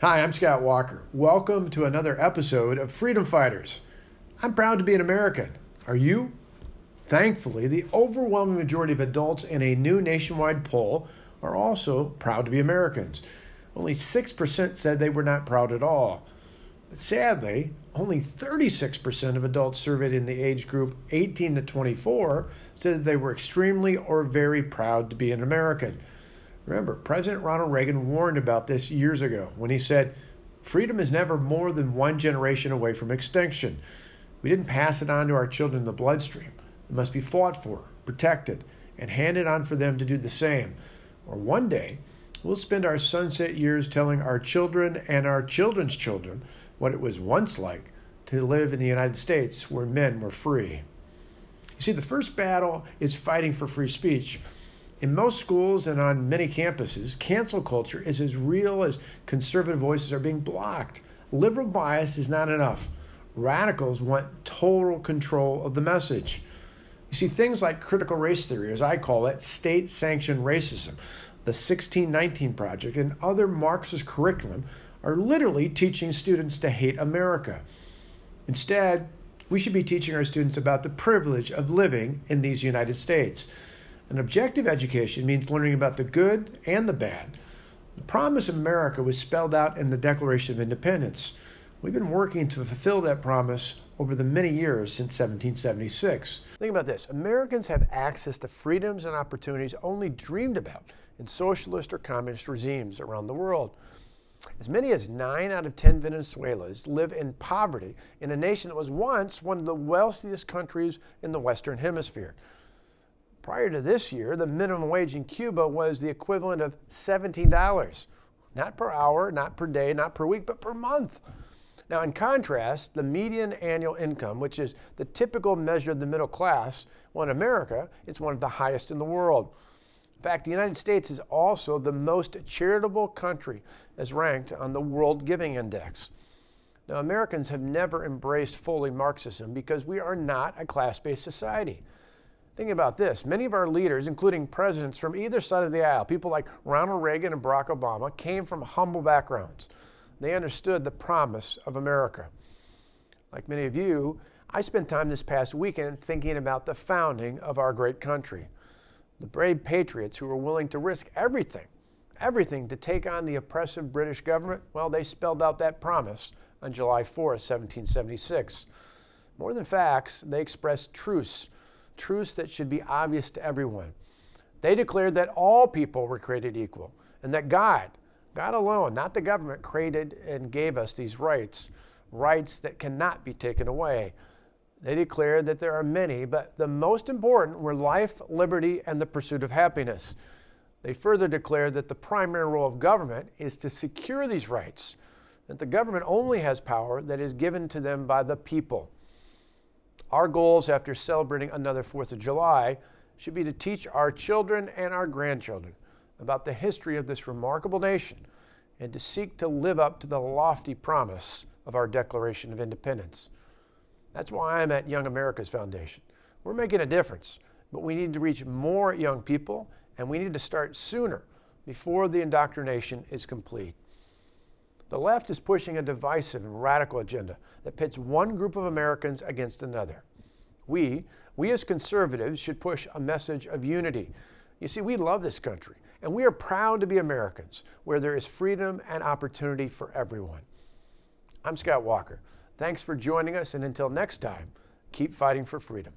Hi, I'm Scott Walker. Welcome to another episode of Freedom Fighters. I'm proud to be an American. Are you? Thankfully, the overwhelming majority of adults in a new nationwide poll are also proud to be Americans. Only 6% said they were not proud at all. But sadly, only 36% of adults surveyed in the age group 18 to 24 said they were extremely or very proud to be an American. Remember, President Ronald Reagan warned about this years ago when he said, Freedom is never more than one generation away from extinction. We didn't pass it on to our children in the bloodstream. It must be fought for, protected, and handed on for them to do the same. Or one day, we'll spend our sunset years telling our children and our children's children what it was once like to live in the United States where men were free. You see, the first battle is fighting for free speech. In most schools and on many campuses, cancel culture is as real as conservative voices are being blocked. Liberal bias is not enough. Radicals want total control of the message. You see, things like critical race theory, as I call it, state sanctioned racism, the 1619 Project, and other Marxist curriculum are literally teaching students to hate America. Instead, we should be teaching our students about the privilege of living in these United States. An objective education means learning about the good and the bad. The promise of America was spelled out in the Declaration of Independence. We've been working to fulfill that promise over the many years since 1776. Think about this Americans have access to freedoms and opportunities only dreamed about in socialist or communist regimes around the world. As many as 9 out of 10 Venezuelans live in poverty in a nation that was once one of the wealthiest countries in the Western Hemisphere. Prior to this year, the minimum wage in Cuba was the equivalent of $17, not per hour, not per day, not per week, but per month. Now, in contrast, the median annual income, which is the typical measure of the middle class, well, in America, it's one of the highest in the world. In fact, the United States is also the most charitable country as ranked on the World Giving Index. Now, Americans have never embraced fully Marxism because we are not a class based society. Think about this. Many of our leaders, including presidents from either side of the aisle, people like Ronald Reagan and Barack Obama, came from humble backgrounds. They understood the promise of America. Like many of you, I spent time this past weekend thinking about the founding of our great country. The brave patriots who were willing to risk everything, everything to take on the oppressive British government, well, they spelled out that promise on July 4, 1776. More than facts, they expressed truce truths that should be obvious to everyone. They declared that all people were created equal and that God, God alone, not the government, created and gave us these rights, rights that cannot be taken away. They declared that there are many, but the most important were life, liberty, and the pursuit of happiness. They further declared that the primary role of government is to secure these rights, that the government only has power that is given to them by the people. Our goals after celebrating another 4th of July should be to teach our children and our grandchildren about the history of this remarkable nation and to seek to live up to the lofty promise of our Declaration of Independence. That's why I'm at Young America's Foundation. We're making a difference, but we need to reach more young people and we need to start sooner before the indoctrination is complete. The left is pushing a divisive and radical agenda that pits one group of Americans against another. We, we as conservatives, should push a message of unity. You see, we love this country, and we are proud to be Americans, where there is freedom and opportunity for everyone. I'm Scott Walker. Thanks for joining us, and until next time, keep fighting for freedom.